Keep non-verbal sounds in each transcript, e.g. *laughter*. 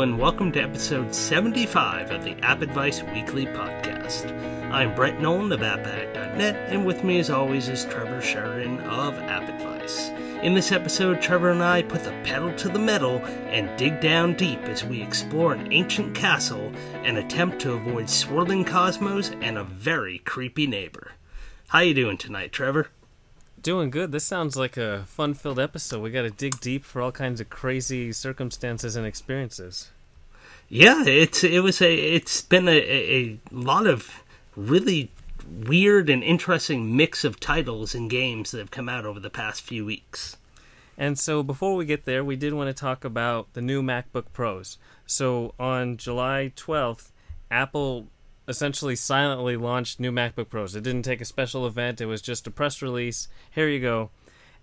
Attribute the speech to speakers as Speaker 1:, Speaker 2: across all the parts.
Speaker 1: And welcome to episode 75 of the App Advice Weekly Podcast. I'm Brett Nolan of AppAddict.net, and with me, as always, is Trevor Sheridan of App Advice. In this episode, Trevor and I put the pedal to the metal and dig down deep as we explore an ancient castle and attempt to avoid swirling cosmos and a very creepy neighbor. How you doing tonight, Trevor?
Speaker 2: Doing good. This sounds like a fun-filled episode. We got to dig deep for all kinds of crazy circumstances and experiences.
Speaker 1: Yeah, it's it was a it's been a, a lot of really weird and interesting mix of titles and games that have come out over the past few weeks.
Speaker 2: And so before we get there, we did want to talk about the new MacBook Pros. So on July 12th, Apple essentially silently launched new MacBook Pros. It didn't take a special event, it was just a press release. Here you go.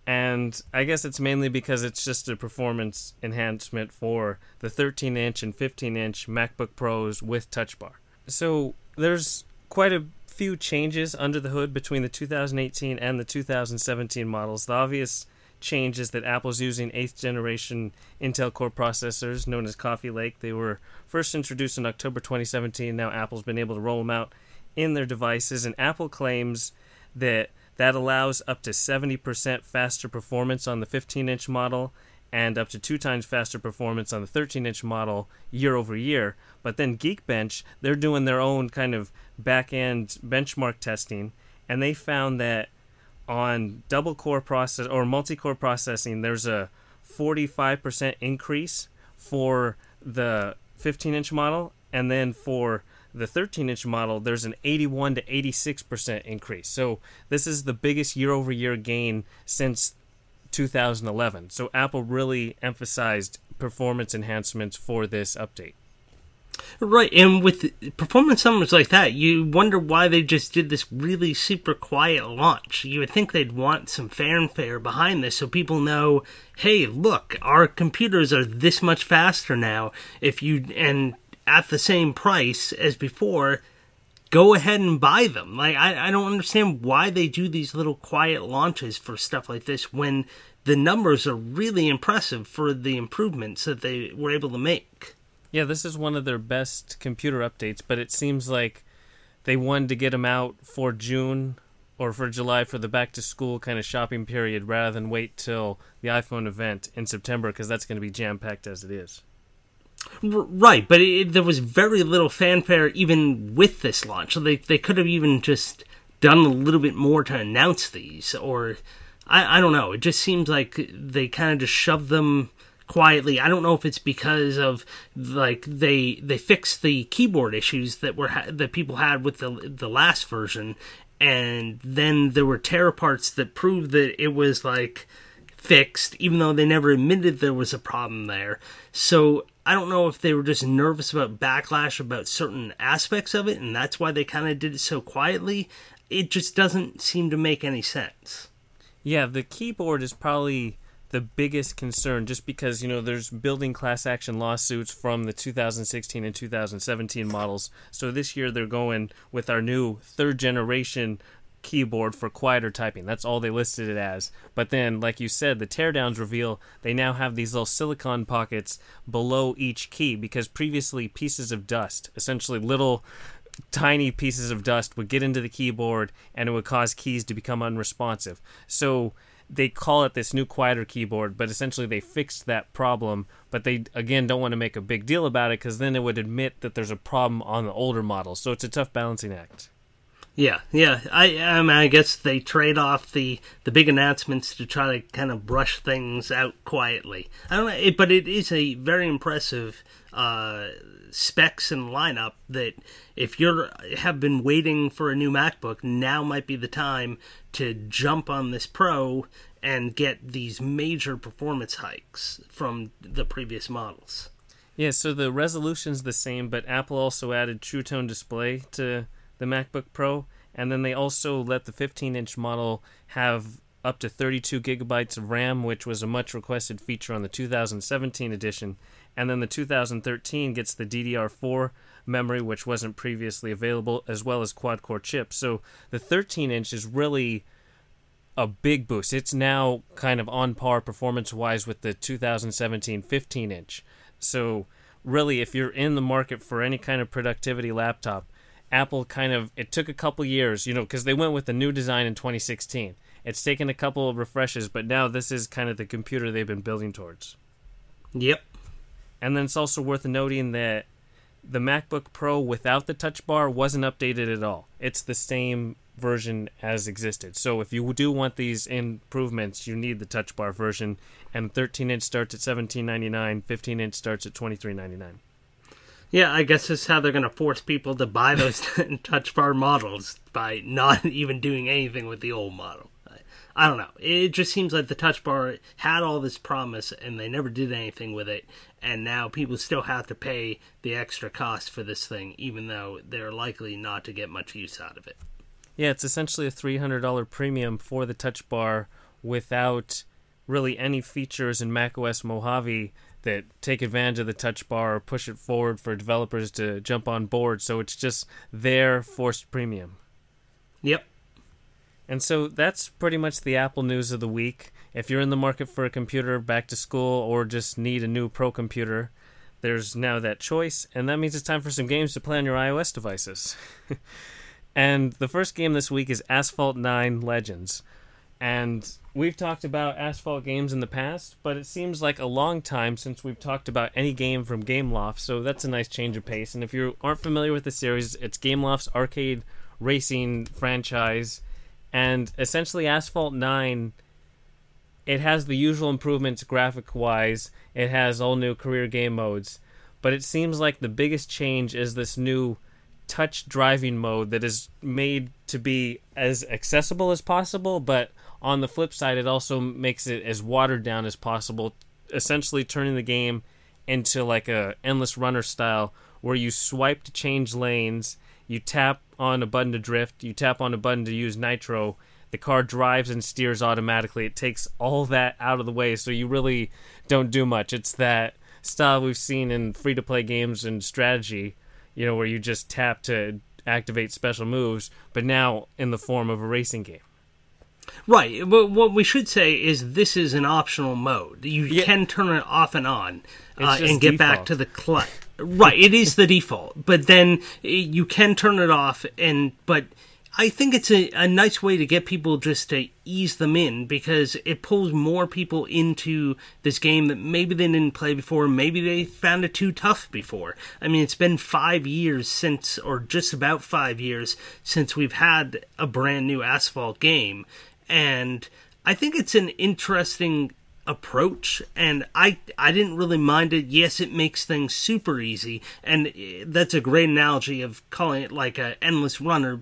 Speaker 2: And I guess it's mainly because it's just a performance enhancement for the 13 inch and 15 inch MacBook Pros with Touch Bar. So there's quite a few changes under the hood between the 2018 and the 2017 models. The obvious change is that Apple's using 8th generation Intel Core processors known as Coffee Lake. They were first introduced in October 2017. Now Apple's been able to roll them out in their devices, and Apple claims that that allows up to 70% faster performance on the 15 inch model and up to two times faster performance on the 13 inch model year over year. But then Geekbench, they're doing their own kind of back end benchmark testing, and they found that on double core process or multi core processing, there's a 45% increase for the 15 inch model, and then for the 13 inch model, there's an 81 to 86% increase. So, this is the biggest year over year gain since 2011. So, Apple really emphasized performance enhancements for this update.
Speaker 1: Right, and with performance numbers like that, you wonder why they just did this really super quiet launch. You would think they'd want some fanfare behind this so people know, hey, look, our computers are this much faster now. If you and at the same price as before, go ahead and buy them. Like I, I don't understand why they do these little quiet launches for stuff like this when the numbers are really impressive for the improvements that they were able to make.
Speaker 2: Yeah, this is one of their best computer updates, but it seems like they wanted to get them out for June or for July for the back to school kind of shopping period rather than wait till the iPhone event in September because that's going to be jam packed as it is.
Speaker 1: Right, but it, there was very little fanfare even with this launch. So they they could have even just done a little bit more to announce these, or I, I don't know. It just seems like they kind of just shoved them quietly. I don't know if it's because of like they they fixed the keyboard issues that were that people had with the the last version, and then there were tear parts that proved that it was like fixed, even though they never admitted there was a problem there. So I don't know if they were just nervous about backlash about certain aspects of it, and that's why they kind of did it so quietly. It just doesn't seem to make any sense.
Speaker 2: Yeah, the keyboard is probably the biggest concern just because you know there's building class action lawsuits from the 2016 and 2017 models. So this year they're going with our new third generation keyboard for quieter typing. That's all they listed it as. But then like you said the teardowns reveal they now have these little silicon pockets below each key because previously pieces of dust essentially little tiny pieces of dust would get into the keyboard and it would cause keys to become unresponsive. So they call it this new quieter keyboard, but essentially they fixed that problem. But they again don't want to make a big deal about it because then it would admit that there's a problem on the older models. So it's a tough balancing act.
Speaker 1: Yeah, yeah. I, I mean, I guess they trade off the the big announcements to try to kind of brush things out quietly. I don't know, it, but it is a very impressive uh, specs and lineup that if you're have been waiting for a new MacBook, now might be the time to jump on this Pro and get these major performance hikes from the previous models.
Speaker 2: Yeah, so the resolution's the same, but Apple also added True Tone display to the MacBook Pro, and then they also let the 15-inch model have up to 32 gigabytes of RAM, which was a much requested feature on the 2017 edition. And then the 2013 gets the DDR4 memory, which wasn't previously available, as well as quad core chips. So the 13 inch is really a big boost. It's now kind of on par performance wise with the 2017 15 inch. So really, if you're in the market for any kind of productivity laptop, Apple kind of it took a couple years, you know, because they went with the new design in 2016. It's taken a couple of refreshes, but now this is kind of the computer they've been building towards.
Speaker 1: Yep.
Speaker 2: And then it's also worth noting that the MacBook Pro without the touch bar wasn't updated at all. It's the same version as existed. So if you do want these improvements, you need the touch bar version and 13 inch starts at 17.99, 15 inch starts at 23.99.
Speaker 1: Yeah, I guess that's how they're going to force people to buy those *laughs* touch bar models by not *laughs* even doing anything with the old model. I don't know. It just seems like the touch bar had all this promise and they never did anything with it. And now people still have to pay the extra cost for this thing, even though they're likely not to get much use out of it.
Speaker 2: Yeah, it's essentially a $300 premium for the touch bar without really any features in macOS Mojave that take advantage of the touch bar or push it forward for developers to jump on board. So it's just their forced premium.
Speaker 1: Yep.
Speaker 2: And so that's pretty much the Apple news of the week. If you're in the market for a computer back to school or just need a new pro computer, there's now that choice, and that means it's time for some games to play on your iOS devices. *laughs* and the first game this week is Asphalt 9 Legends. And we've talked about Asphalt games in the past, but it seems like a long time since we've talked about any game from Gameloft, so that's a nice change of pace. And if you aren't familiar with the series, it's Gameloft's arcade racing franchise and essentially Asphalt 9 it has the usual improvements graphic wise. It has all new career game modes, but it seems like the biggest change is this new touch driving mode that is made to be as accessible as possible, but on the flip side, it also makes it as watered down as possible, essentially turning the game into like a endless runner style where you swipe to change lanes you tap on a button to drift, you tap on a button to use nitro, the car drives and steers automatically. It takes all that out of the way, so you really don't do much. It's that style we've seen in free to play games and strategy, you know, where you just tap to activate special moves, but now in the form of a racing game.
Speaker 1: Right. But what we should say is this is an optional mode. You yeah. can turn it off and on uh, and get default. back to the clutch. right. It is the default, but then eh, you can turn it off. And but I think it's a, a nice way to get people just to ease them in because it pulls more people into this game that maybe they didn't play before, maybe they found it too tough before. I mean, it's been five years since, or just about five years since we've had a brand new Asphalt game, and I think it's an interesting approach and I I didn't really mind it. Yes, it makes things super easy and eh, that's a great analogy of calling it like a endless runner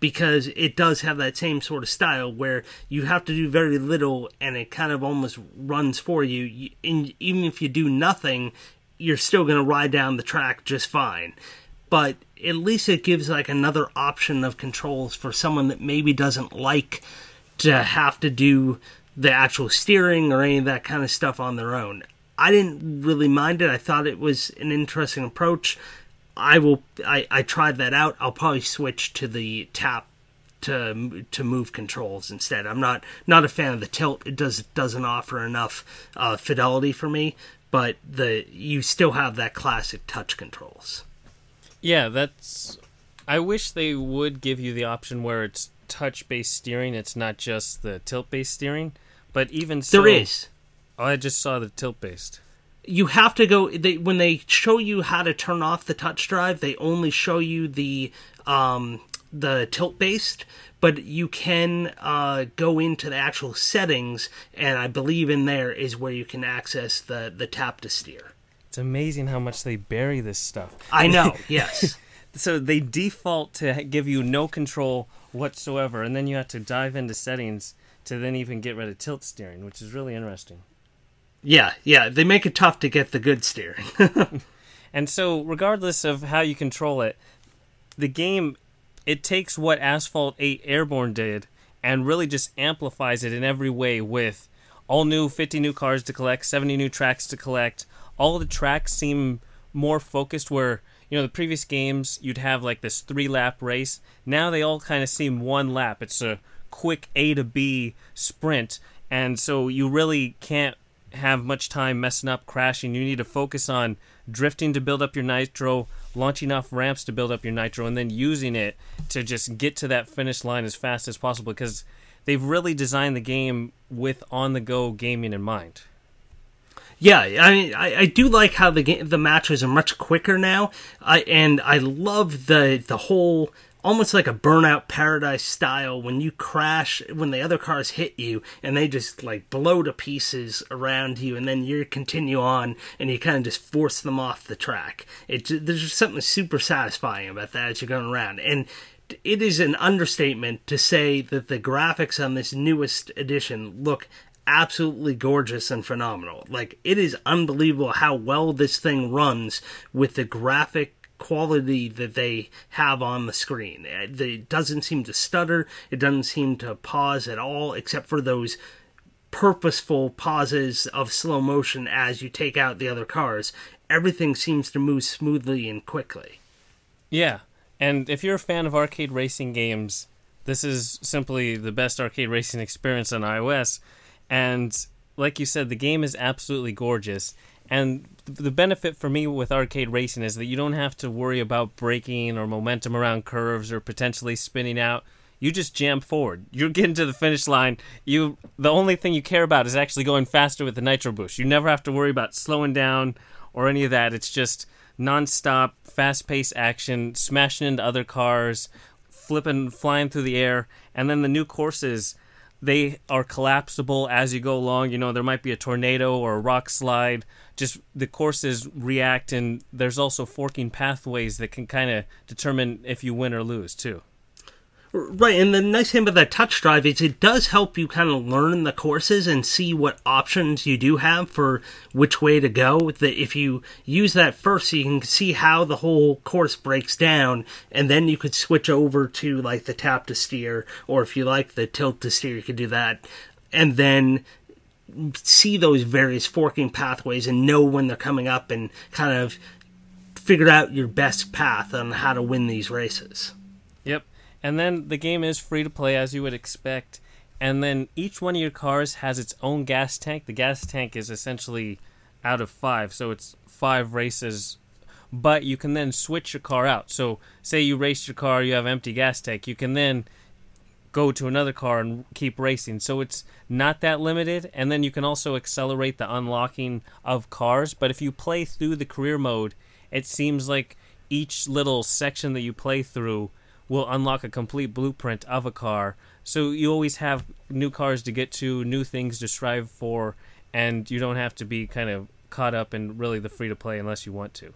Speaker 1: because it does have that same sort of style where you have to do very little and it kind of almost runs for you. And even if you do nothing, you're still going to ride down the track just fine. But at least it gives like another option of controls for someone that maybe doesn't like to have to do the actual steering or any of that kind of stuff on their own. I didn't really mind it. I thought it was an interesting approach. I will. I, I tried that out. I'll probably switch to the tap to to move controls instead. I'm not not a fan of the tilt. It does doesn't offer enough uh, fidelity for me. But the you still have that classic touch controls.
Speaker 2: Yeah, that's. I wish they would give you the option where it's touch based steering. It's not just the tilt based steering. But even so,
Speaker 1: there is.
Speaker 2: Oh, I just saw the tilt based.
Speaker 1: You have to go. They when they show you how to turn off the touch drive, they only show you the um, the tilt based. But you can uh, go into the actual settings, and I believe in there is where you can access the the tap to steer.
Speaker 2: It's amazing how much they bury this stuff.
Speaker 1: I know. *laughs* yes.
Speaker 2: so they default to give you no control whatsoever, and then you have to dive into settings to then even get rid of tilt steering, which is really interesting.
Speaker 1: Yeah, yeah, they make it tough to get the good steering. *laughs*
Speaker 2: and so, regardless of how you control it, the game it takes what Asphalt 8 Airborne did and really just amplifies it in every way with all new 50 new cars to collect, 70 new tracks to collect. All the tracks seem more focused where you know the previous games you'd have like this three lap race. Now they all kind of seem one lap. It's a quick a to b sprint and so you really can't have much time messing up crashing. You need to focus on drifting to build up your nitro, launching off ramps to build up your nitro, and then using it to just get to that finish line as fast as possible because they've really designed the game with on the go gaming in mind.
Speaker 1: Yeah, I I, I do like how the game, the matches are much quicker now, I, and I love the the whole almost like a burnout paradise style when you crash when the other cars hit you and they just like blow to pieces around you and then you continue on and you kind of just force them off the track. It there's just something super satisfying about that as you're going around. And it is an understatement to say that the graphics on this newest edition look absolutely gorgeous and phenomenal. Like it is unbelievable how well this thing runs with the graphic quality that they have on the screen. Uh, it doesn't seem to stutter, it doesn't seem to pause at all, except for those purposeful pauses of slow motion as you take out the other cars. Everything seems to move smoothly and quickly.
Speaker 2: Yeah, and if you're a fan of arcade racing games, this is simply the best arcade racing experience on iOS. And like you said, the game is absolutely gorgeous. And the benefit for me with arcade racing is that you don't have to worry about braking or momentum around curves or potentially spinning out. You just jam forward. You're getting to the finish line. You the only thing you care about is actually going faster with the nitro boost. You never have to worry about slowing down or any of that. It's just nonstop, fast-paced action, smashing into other cars, flipping, flying through the air, and then the new courses they are collapsible as you go along. You know, there might be a tornado or a rock slide. Just the courses react, and there's also forking pathways that can kind of determine if you win or lose, too.
Speaker 1: Right, and the nice thing about that touch drive is it does help you kind of learn the courses and see what options you do have for which way to go. That if you use that first, you can see how the whole course breaks down, and then you could switch over to like the tap to steer, or if you like the tilt to steer, you could do that, and then see those various forking pathways and know when they're coming up and kind of figure out your best path on how to win these races.
Speaker 2: And then the game is free to play as you would expect. And then each one of your cars has its own gas tank. The gas tank is essentially out of five, so it's five races. But you can then switch your car out. So, say you race your car, you have empty gas tank. You can then go to another car and keep racing. So it's not that limited. And then you can also accelerate the unlocking of cars. But if you play through the career mode, it seems like each little section that you play through will unlock a complete blueprint of a car. So you always have new cars to get to, new things to strive for, and you don't have to be kind of caught up in really the free to play unless you want to.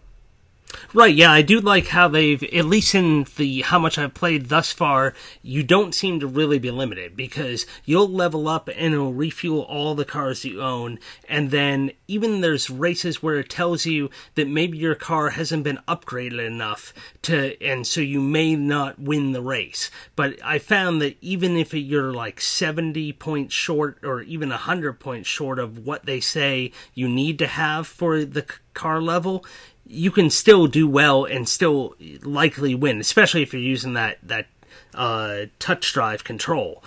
Speaker 1: Right, yeah, I do like how they've at least in the how much I've played thus far, you don't seem to really be limited because you'll level up and it'll refuel all the cars you own, and then even there's races where it tells you that maybe your car hasn't been upgraded enough to and so you may not win the race. But I found that even if you're like 70 points short or even 100 points short of what they say you need to have for the car level, you can still do well and still likely win, especially if you're using that that uh, touch drive control.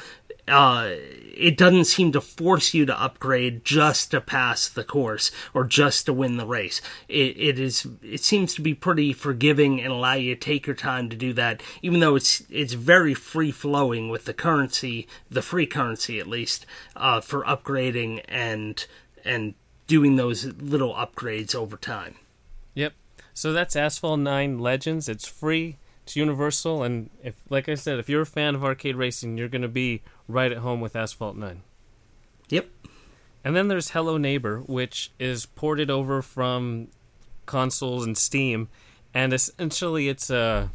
Speaker 1: Uh, it doesn't seem to force you to upgrade just to pass the course or just to win the race. It, it is it seems to be pretty forgiving and allow you to take your time to do that, even though it's it's very free flowing with the currency, the free currency at least, uh, for upgrading and and doing those little upgrades over time.
Speaker 2: So that's Asphalt 9 Legends. It's free. It's universal, and if, like I said, if you're a fan of arcade racing, you're going to be right at home with Asphalt 9.
Speaker 1: Yep.
Speaker 2: And then there's Hello Neighbor, which is ported over from consoles and Steam, and essentially it's a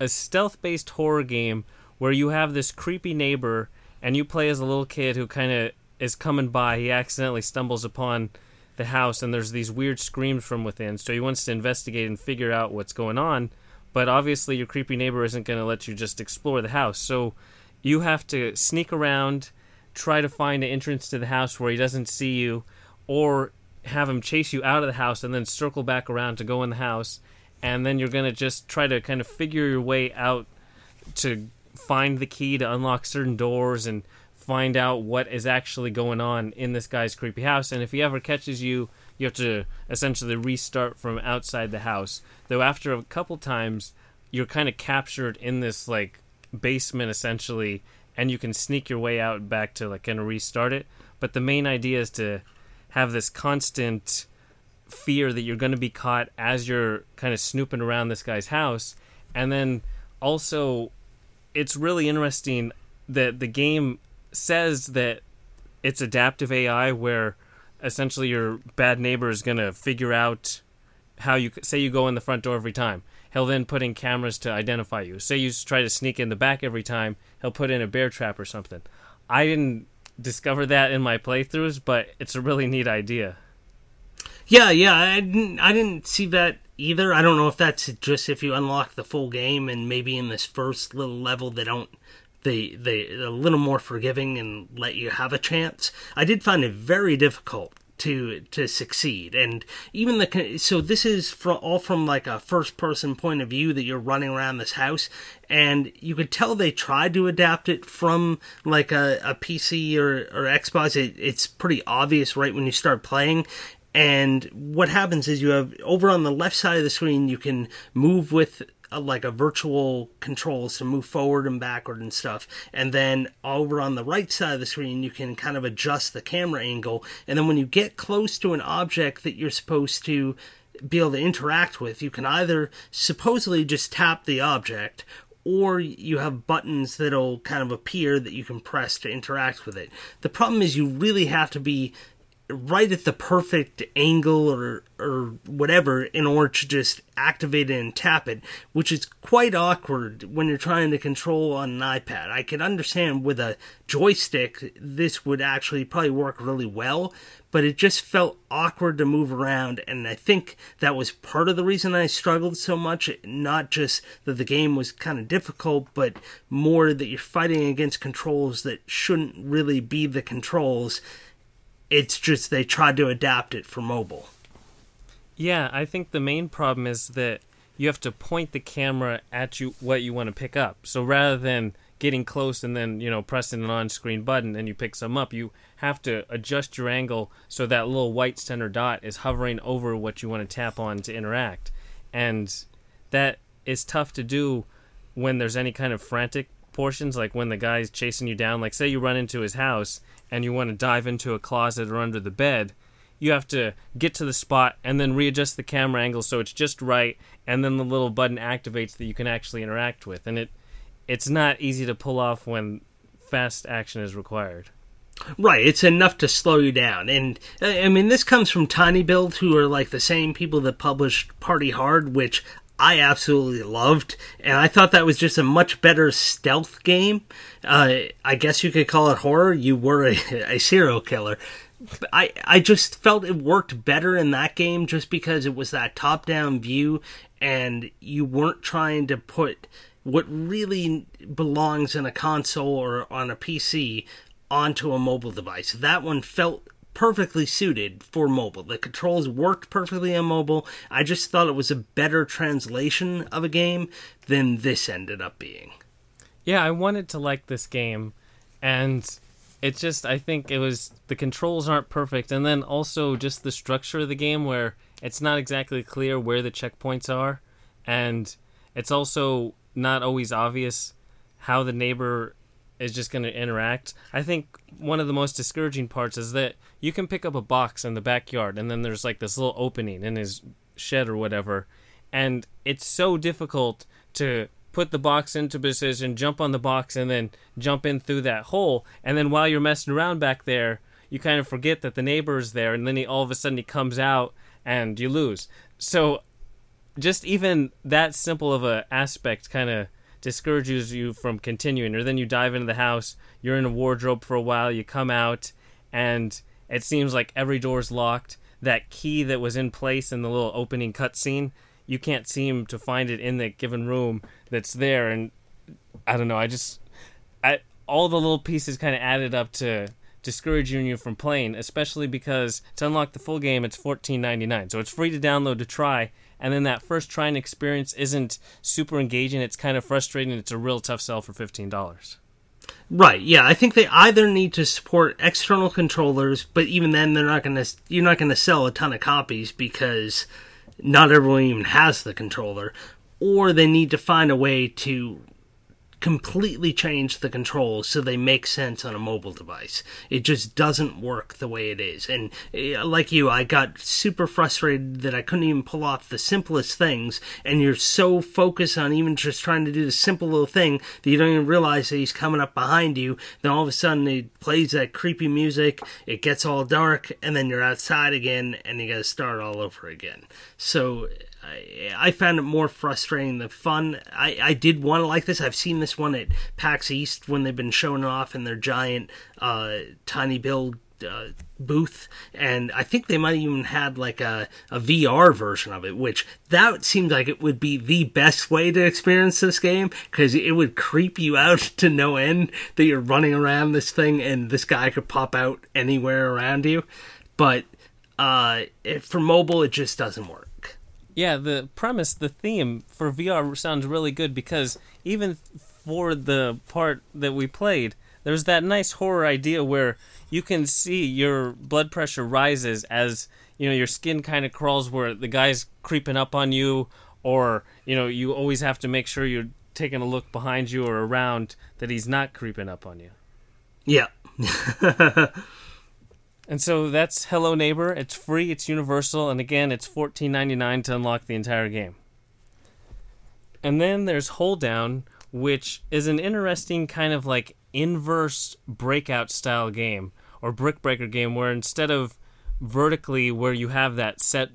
Speaker 2: a stealth-based horror game where you have this creepy neighbor, and you play as a little kid who kind of is coming by. He accidentally stumbles upon the house and there's these weird screams from within. So he wants to investigate and figure out what's going on. But obviously, your creepy neighbor isn't going to let you just explore the house. So you have to sneak around, try to find an entrance to the house where he doesn't see you, or have him chase you out of the house and then circle back around to go in the house. And then you're going to just try to kind of figure your way out to find the key to unlock certain doors and find out what is actually going on in this guy's creepy house. And if he ever catches you you have to essentially restart from outside the house. Though after a couple times, you're kind of captured in this like basement essentially, and you can sneak your way out back to like kind of restart it. But the main idea is to have this constant fear that you're going to be caught as you're kind of snooping around this guy's house, and then also it's really interesting that the game says that it's adaptive AI where essentially your bad neighbor is going to figure out how you say you go in the front door every time. He'll then put in cameras to identify you. Say you try to sneak in the back every time, he'll put in a bear trap or something. I didn't discover that in my playthroughs, but it's a really neat idea.
Speaker 1: Yeah, yeah, I didn't I didn't see that either. I don't know if that's just if you unlock the full game and maybe in this first little level they don't they they a little more forgiving and let you have a chance. I did find it very difficult to to succeed. And even the so this is from all from like a first person point of view that you're running around this house. And you could tell they tried to adapt it from like a, a pc or, or xbox. It, it's pretty obvious right when you start playing. And what happens is you have over on the left side of the screen you can move with a, like a virtual controls to move forward and backward and stuff. And then over on the right side of the screen, you can kind of adjust the camera angle. And then when you get close to an object that you're supposed to be able to interact with, you can either supposedly just tap the object or you have buttons that'll kind of appear that you can press to interact with it. The problem is you really have to be right at the perfect angle or or whatever in order to just activate it and tap it, which is quite awkward when you're trying to control on an iPad. I can understand with a joystick this would actually probably work really well, but it just felt awkward to move around and I think that was part of the reason I struggled so much, not just that the game was kind of difficult, but more that you're fighting against controls that shouldn't really be the controls it's just they tried to adapt it for mobile.
Speaker 2: Yeah, I think the main problem is that you have to point the camera at you what you want to pick up. So rather than getting close and then, you know, pressing an on-screen button and you pick some up, you have to adjust your angle so that little white center dot is hovering over what you want to tap on to interact. And that is tough to do when there's any kind of frantic portions like when the guy's chasing you down like say you run into his house and you want to dive into a closet or under the bed, you have to get to the spot and then readjust the camera angle so it's just right, and then the little button activates that you can actually interact with. And it it's not easy to pull off when fast action is required.
Speaker 1: Right, it's enough to slow you down. And I mean, this comes from tinyBuild, who are like the same people that published Party Hard, which I absolutely loved, and I thought that was just a much better stealth game. Uh, I guess you could call it horror. You were a, *laughs* a serial killer. I I just felt it worked better in that game just because it was that top down view, and you weren't trying to put what really belongs in a console or on a PC onto a mobile device. That one felt perfectly suited for mobile. The controls worked perfectly on mobile. I just thought it was a better translation of a game than this ended up being.
Speaker 2: Yeah, I wanted to like this game, and it just, I think it was, the controls aren't perfect, and then also just the structure of the game where it's not exactly clear where the checkpoints are, and it's also not always obvious how the neighbor is just going to interact. I think one of the most discouraging parts is that you can pick up a box in the backyard and then there's like this little opening in his shed or whatever. And it's so difficult to put the box into position, jump on the box, and then jump in through that hole. And then while you're messing around back there, you kind of forget that the neighbor is there, and then he all of a sudden he comes out and you lose. So just even that simple of a aspect kind of discourages you from continuing. Or then you dive into the house, you're in a wardrobe for a while, you come out, and it seems like every door's locked. That key that was in place in the little opening cutscene, you can't seem to find it in the given room that's there. And I don't know, I just. I, all the little pieces kind of added up to discouraging you from playing, especially because to unlock the full game, it's fourteen ninety nine. So it's free to download to try, and then that first trying experience isn't super engaging. It's kind of frustrating. It's a real tough sell for fifteen dollars.
Speaker 1: Right. Yeah, I think they either need to support external controllers, but even then, they're not going to. You're not going to sell a ton of copies because not everyone even has the controller, or they need to find a way to completely change the controls so they make sense on a mobile device. It just doesn't work the way it is. And uh, like you, I got super frustrated that I couldn't even pull off the simplest things. And you're so focused on even just trying to do the simple little thing that you don't even realize that he's coming up behind you. Then all of a sudden it plays that creepy music, it gets all dark, and then you're outside again and you gotta start all over again. So I, found it more frustrating than fun. I, I did want to like this. I've seen this one at PAX East when they've been showing off in their giant uh, tinyBuild uh, booth, and I think they might even had like a, a VR version of it, which that seemed like it would be the best way to experience this game because it would creep you out *laughs* to no end that you're running around this thing and this guy could pop out anywhere around you. But uh, for mobile, it just doesn't work.
Speaker 2: Yeah, the premise, the theme for VR sounds really good because even for the part that we played, there's that nice horror idea where you can see your blood pressure rises as you know your skin kind of crawls where the guy's creeping up on you, or you know you always have to make sure you're taking a look behind you or around that he's not creeping up on you.
Speaker 1: Yeah. *laughs*
Speaker 2: And so that's Hello Neighbor. It's free, it's universal, and again, it's $14.99 to unlock the entire game. And then there's Hold Down, which is an interesting kind of like inverse breakout style game or brick breaker game where instead of vertically where you have that set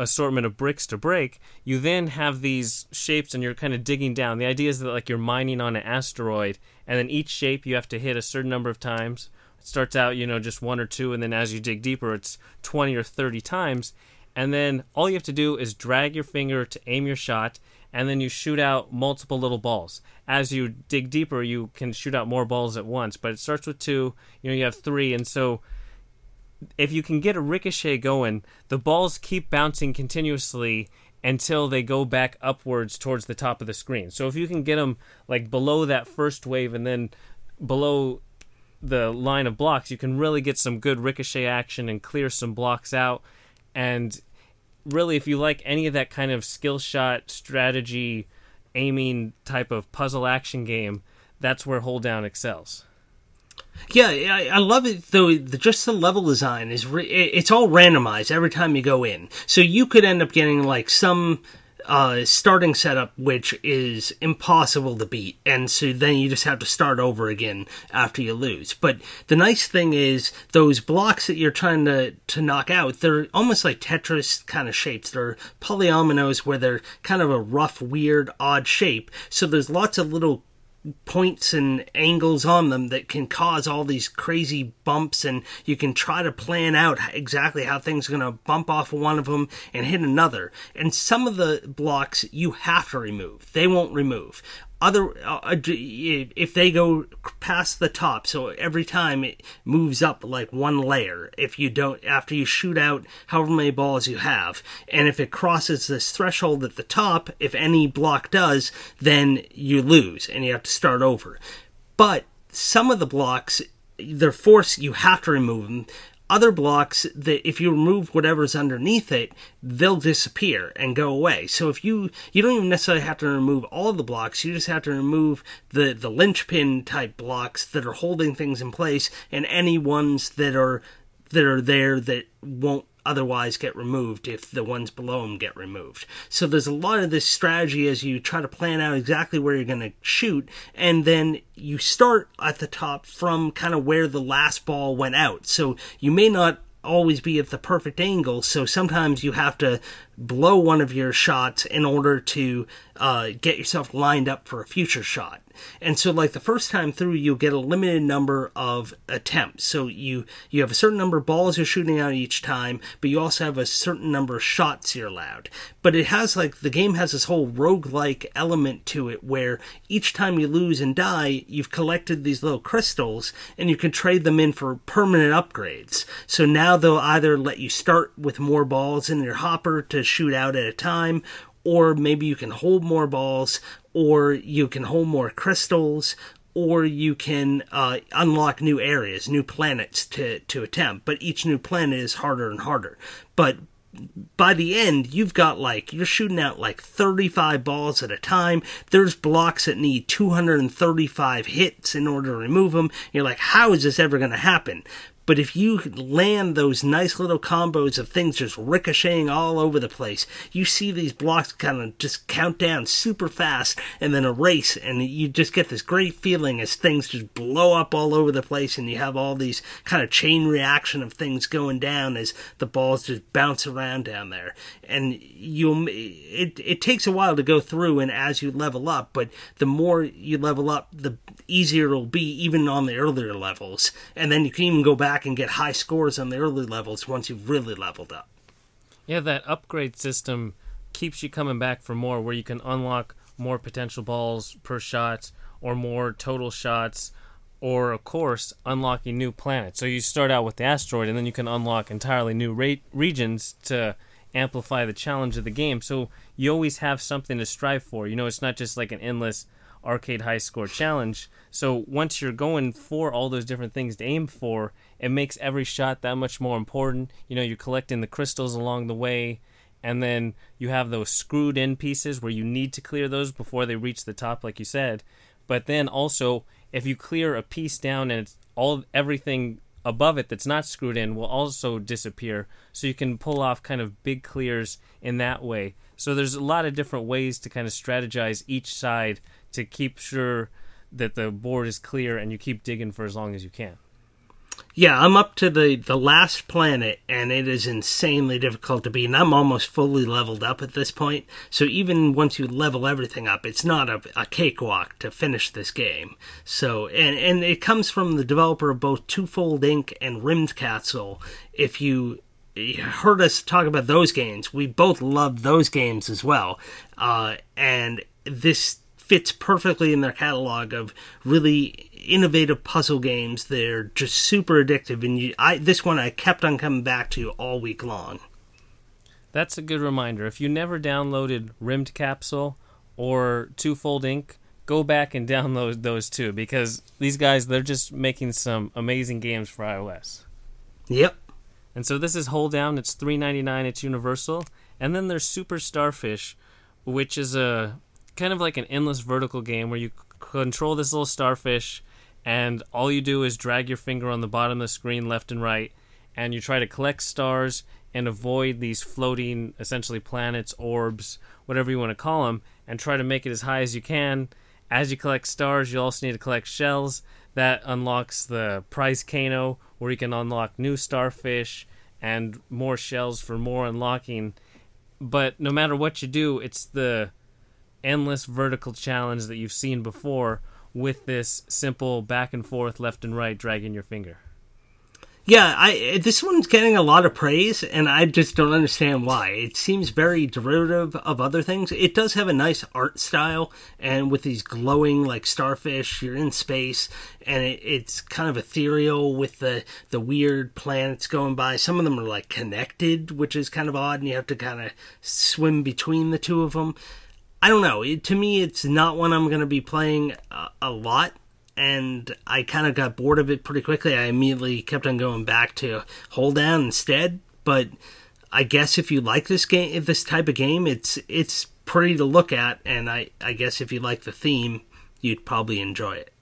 Speaker 2: assortment of bricks to break, you then have these shapes and you're kind of digging down. The idea is that like you're mining on an asteroid and then each shape you have to hit a certain number of times it starts out, you know, just one or two, and then as you dig deeper, it's 20 or 30 times. And then all you have to do is drag your finger to aim your shot, and then you shoot out multiple little balls. As you dig deeper, you can shoot out more balls at once, but it starts with two, you know, you have three, and so if you can get a ricochet going, the balls keep bouncing continuously until they go back upwards towards the top of the screen. So if you can get them like below that first wave and then below the line of blocks, you can really get some good ricochet action and clear some blocks out. And really, if you like any of that kind of skill shot, strategy, aiming type of puzzle action game, that's where Hold Down excels.
Speaker 1: Yeah, I, I love it though. The, just the level design is re- it's all randomized every time you go in, so you could end up getting like some uh, starting setup which is impossible to beat, and so then you just have to start over again after you lose. But the nice thing is those blocks that you're trying to to knock out, they're almost like Tetris kind of shapes. They're polyominoes where they're kind of a rough, weird, odd shape. So there's lots of little points and angles on them that can cause all these crazy bumps and you can try to plan out exactly how things are going to bump off one of them and hit another. And some of the blocks you have to remove. They won't remove other uh, uh if they go past the top so every time it moves up like one layer if you don't after you shoot out however many balls you have and if it crosses this threshold at the top if any block does then you lose and you have to start over. But some of the blocks they're forced you have to remove them other blocks that if you remove whatever's underneath it, they'll disappear and go away. So if you you don't even necessarily have to remove all the blocks, you just have to remove the the linchpin type blocks that are holding things in place and any ones that are that are there that won't otherwise get removed if the ones below them get removed. So there's a lot of this strategy as you try to plan out exactly where you're going to shoot, and then you start at the top from kind of where the last ball went out. So you may not always be at the perfect angle, so sometimes you have to blow one of your shots in order to uh, get yourself lined up for a future shot. And so, like the first time through, you'll get a limited number of attempts. So you you have a certain number of balls you're shooting out each time, but you also have a certain number of shots you're allowed. But it has like the game has this whole rogue-like element to it, where each time you lose and die, you've collected these little crystals, and you can trade them in for permanent upgrades. So now they'll either let you start with more balls in your hopper to shoot out at a time, or maybe you can hold more balls, or you can hold more crystals, or you can uh, unlock new areas, new planets to, to attempt. But each new planet is harder and harder. But by the end, you've got like, you're shooting out like 35 balls at a time. There's blocks that need 235 hits in order to remove them. You're like, how is this ever going to happen? But if you land those nice little combos of things just ricocheting all over the place, you see these blocks kind of just count down super fast and then erase, and you just get this great feeling as things just blow up all over the place, and you have all these kind of chain reaction of things going down as the balls just bounce around down there. And you, it it takes a while to go through, and as you level up, but the more you level up, the easier it'll be, even on the earlier levels. And then you can even go back and get high scores on the early levels once you've really leveled up.
Speaker 2: Yeah, that upgrade system keeps you coming back for more, where you can unlock more potential balls per shot or more total shots, or of course, unlocking new planets. So you start out with the asteroid, and then you can unlock entirely new ra- regions to amplify the challenge of the game. So you always have something to strive for. You know, it's not just like an endless arcade high score challenge. So once you're going for all those different things to aim for, it makes every shot that much more important. You know, you're collecting the crystals along the way, and then you have those screwed in pieces where you need to clear those before they reach the top, like you said. But then also, if you clear a piece down and it's all everything above it that's not screwed in will also disappear. So you can pull off kind of big clears in that way. So there's a lot of different ways to kind of strategize each side to keep sure that the board is clear and you keep digging for as long as you can.
Speaker 1: Yeah, I'm up to the, the last planet, and it is insanely difficult to beat. And I'm almost fully leveled up at this point. So even once you level everything up, it's not a, a cakewalk to finish this game. So and and it comes from the developer of both Twofold Inc. and Rymdkapsel. If you heard us talk about those games, we both loved those games as well. Uh, and this fits perfectly in their catalog of really innovative puzzle games. They're just super addictive, and you, I this one I kept on coming back to all week long.
Speaker 2: That's a good reminder. If you never downloaded Rymdkapsel or Twofold Inc., go back and *laughs* download those two because these guys they're just making some amazing games for iOS.
Speaker 1: Yep.
Speaker 2: And so this is Hold Down. It's three ninety nine. It's Universal, and then there's Super Starfish, which is a kind of like an endless vertical game where you control this little starfish and all you do is drag your finger on the bottom of the screen left and right and you try to collect stars and avoid these floating essentially planets orbs whatever you want to call them and try to make it as high as you can as you collect stars you also need to collect shells that unlocks the prize kano where you can unlock new starfish and more shells for more unlocking but no matter what you do it's the endless vertical challenge that you've seen before with this simple back and forth, left and right, dragging your finger.
Speaker 1: Yeah, I this one's getting a lot of praise, and I just don't understand why. It seems very derivative of other things. It does have a nice art style, and with these glowing like starfish, you're in space, and it, it's kind of ethereal with the the weird planets going by. Some of them are like connected, which is kind of odd, and you have to kind of swim between the two of them. I don't know. It, to me, it's not one I'm going to be playing a, a lot, and I kind of got bored of it pretty quickly. I immediately kept on going back to Hold Down instead. But I guess if you like this game, this type of game, it's it's pretty to look at, and I I guess if you like the theme, you'd probably enjoy it.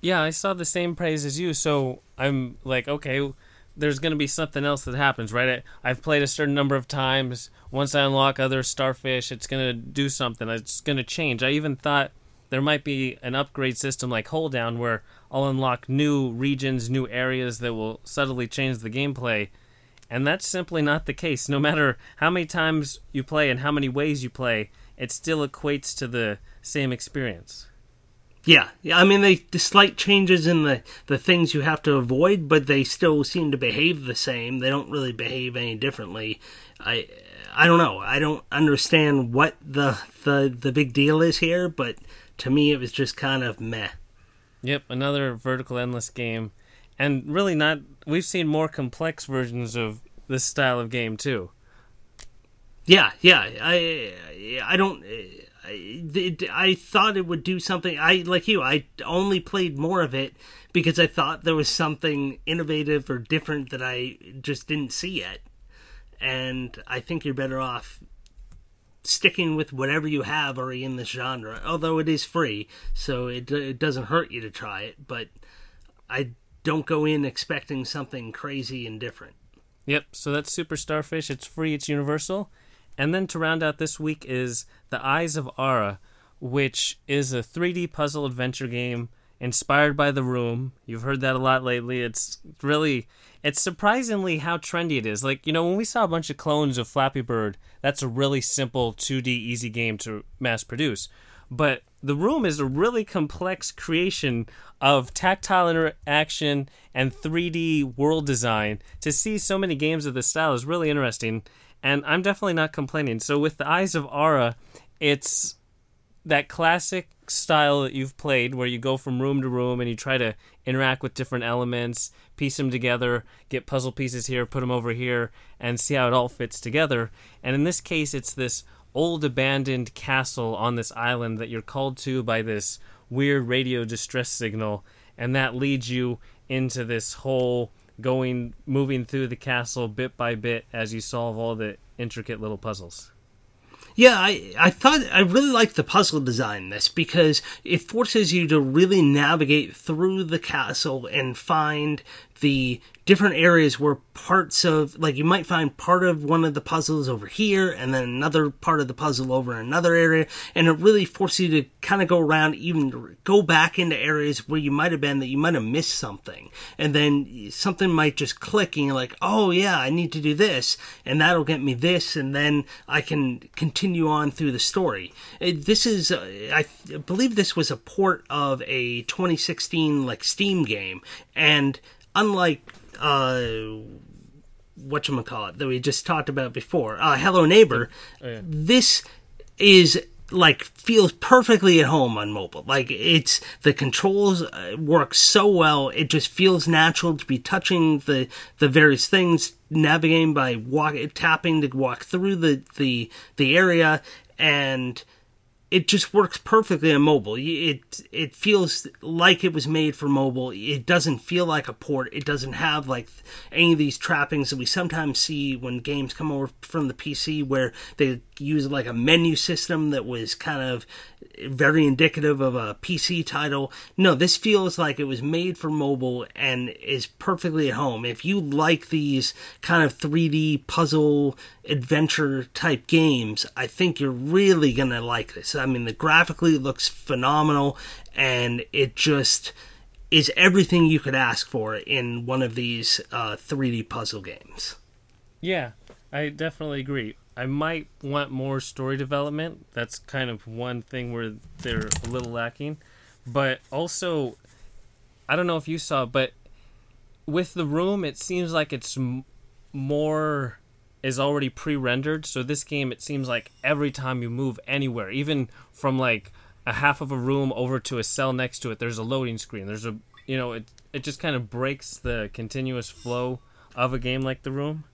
Speaker 2: Yeah, I saw the same praise as you, so I'm like, okay, there's going to be something else that happens, right? I, I've played a certain number of times. Once I unlock other starfish, it's going to do something. It's going to change. I even thought there might be an upgrade system like Hold Down where I'll unlock new regions, new areas that will subtly change the gameplay. And that's simply not the case. No matter how many times you play and how many ways you play, it still equates to the same experience.
Speaker 1: Yeah, yeah. I mean, they the slight changes in the the things you have to avoid, but they still seem to behave the same. They don't really behave any differently. I I don't know. I don't understand what the the the big deal is here, but to me, it was just kind of meh.
Speaker 2: Yep, another vertical endless game, and really not. We've seen more complex versions of this style of game too.
Speaker 1: Yeah, yeah. I I don't. I, I thought it would do something. I like you. I only played more of it because I thought there was something innovative or different that I just didn't see yet. And I think you're better off sticking with whatever you have already in this genre. Although it is free, so it it doesn't hurt you to try it. But I don't go in expecting something crazy and different.
Speaker 2: Yep. So that's Super Starfish. It's free. It's universal. And then to round out this week is The Eyes of Ara, which is a 3D puzzle adventure game inspired by The Room. You've heard that a lot lately. It's really it's surprisingly how trendy it is. Like, you know, when we saw a bunch of clones of Flappy Bird, that's a really simple 2D easy game to mass produce. But The Room is a really complex creation of tactile interaction and 3D world design. To see so many games of this style is really interesting and I'm definitely not complaining. So with the Eyes of Ara, it's that classic style that you've played where you go from room to room and you try to interact with different elements, piece them together, get puzzle pieces here, put them over here, and see how it all fits together. And in this case, it's this old abandoned castle on this island that you're called to by this weird radio distress signal, and that leads you into this whole going moving through the castle bit by bit as you solve all the intricate little puzzles.
Speaker 1: Yeah, I, I thought I really liked the puzzle design in this because it forces you to really navigate through the castle and find the different areas where parts of like you might find part of one of the puzzles over here and then another part of the puzzle over another area and it really forces you to kind of go around even go back into areas where you might have been that you might have missed something. And then something might just click and you're like oh yeah i need to do this and that'll get me this and then i can continue on through the story. This is uh, i believe this was a port of a 2016 like steam game and unlike uh, what you call it that we just talked about before, uh, Hello Neighbor, oh, yeah. this is like feels perfectly at home on mobile. Like it's the controls uh, work so well. It just feels natural to be touching the the various things, navigating by walk tapping to walk through the the the area and it just works perfectly on mobile. It it feels like it was made for mobile. It doesn't feel like a port. It doesn't have like any of these trappings that we sometimes see when games come over from the PC, where they use like a menu system that was kind of very indicative of a PC title. No, this feels like it was made for mobile and is perfectly at home. If you like these kind of 3D puzzle adventure type games, I think you're really to like this. I mean, the graphically looks phenomenal and it just is everything you could ask for in one of these uh, 3D puzzle games.
Speaker 2: Yeah, I definitely agree. I might want more story development. That's kind of one thing where they're a little lacking. But also, I don't know if you saw, but with the room, it seems like it's m- more is already pre-rendered. So this game, it seems like every time you move anywhere, even from like a half of a room over to a cell next to it, there's a loading screen. There's a you know it it just kind of breaks the continuous flow of a game like the room.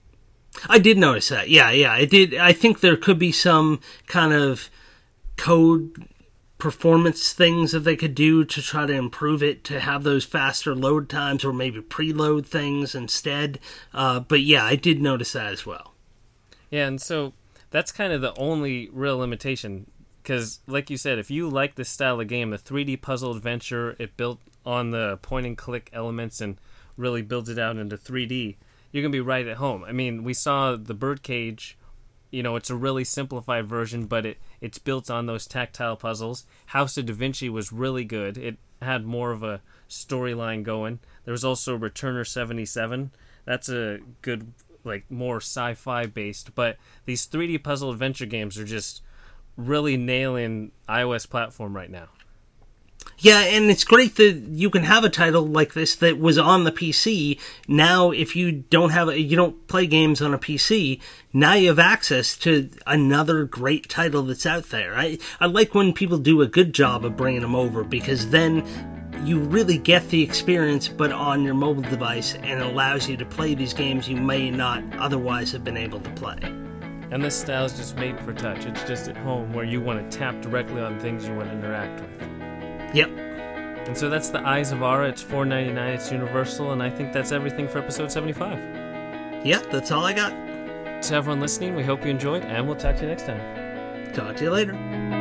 Speaker 1: I did notice that. Yeah, yeah, I did. I think there could be some kind of code performance things that they could do to try to improve it to have those faster load times or maybe preload things instead. Uh, but yeah, I did notice that as well.
Speaker 2: Yeah, and so that's kind of the only real limitation because, like you said, if you like this style of game, the 3D puzzle adventure, it built on the point and click elements and really builds it out into 3D you're gonna be right at home. I mean, we saw the Birdcage. You know, it's a really simplified version, but it it's built on those tactile puzzles. House of Da Vinci was really good. It had more of a storyline going. There was also Returner 77. That's a good like more sci-fi based, but these 3D puzzle adventure games are just really nailing iOS platform right now.
Speaker 1: Yeah, and it's great that you can have a title like this that was on the PC. Now, if you don't have, a, you don't play games on a PC, now you have access to another great title that's out there. I, I like when people do a good job of bringing them over because then you really get the experience, but on your mobile device, and it allows you to play these games you may not otherwise have been able to play.
Speaker 2: And this style is just made for touch. It's just at home where you want to tap directly on things you want to interact with.
Speaker 1: Yep.
Speaker 2: And so that's the Eyes of Ara. It's four ninety nine. It's universal, and I think that's everything for episode seventy five.
Speaker 1: Yeah, that's all I got.
Speaker 2: To everyone listening, we hope you enjoyed, and we'll talk to you next time.
Speaker 1: Talk to you later.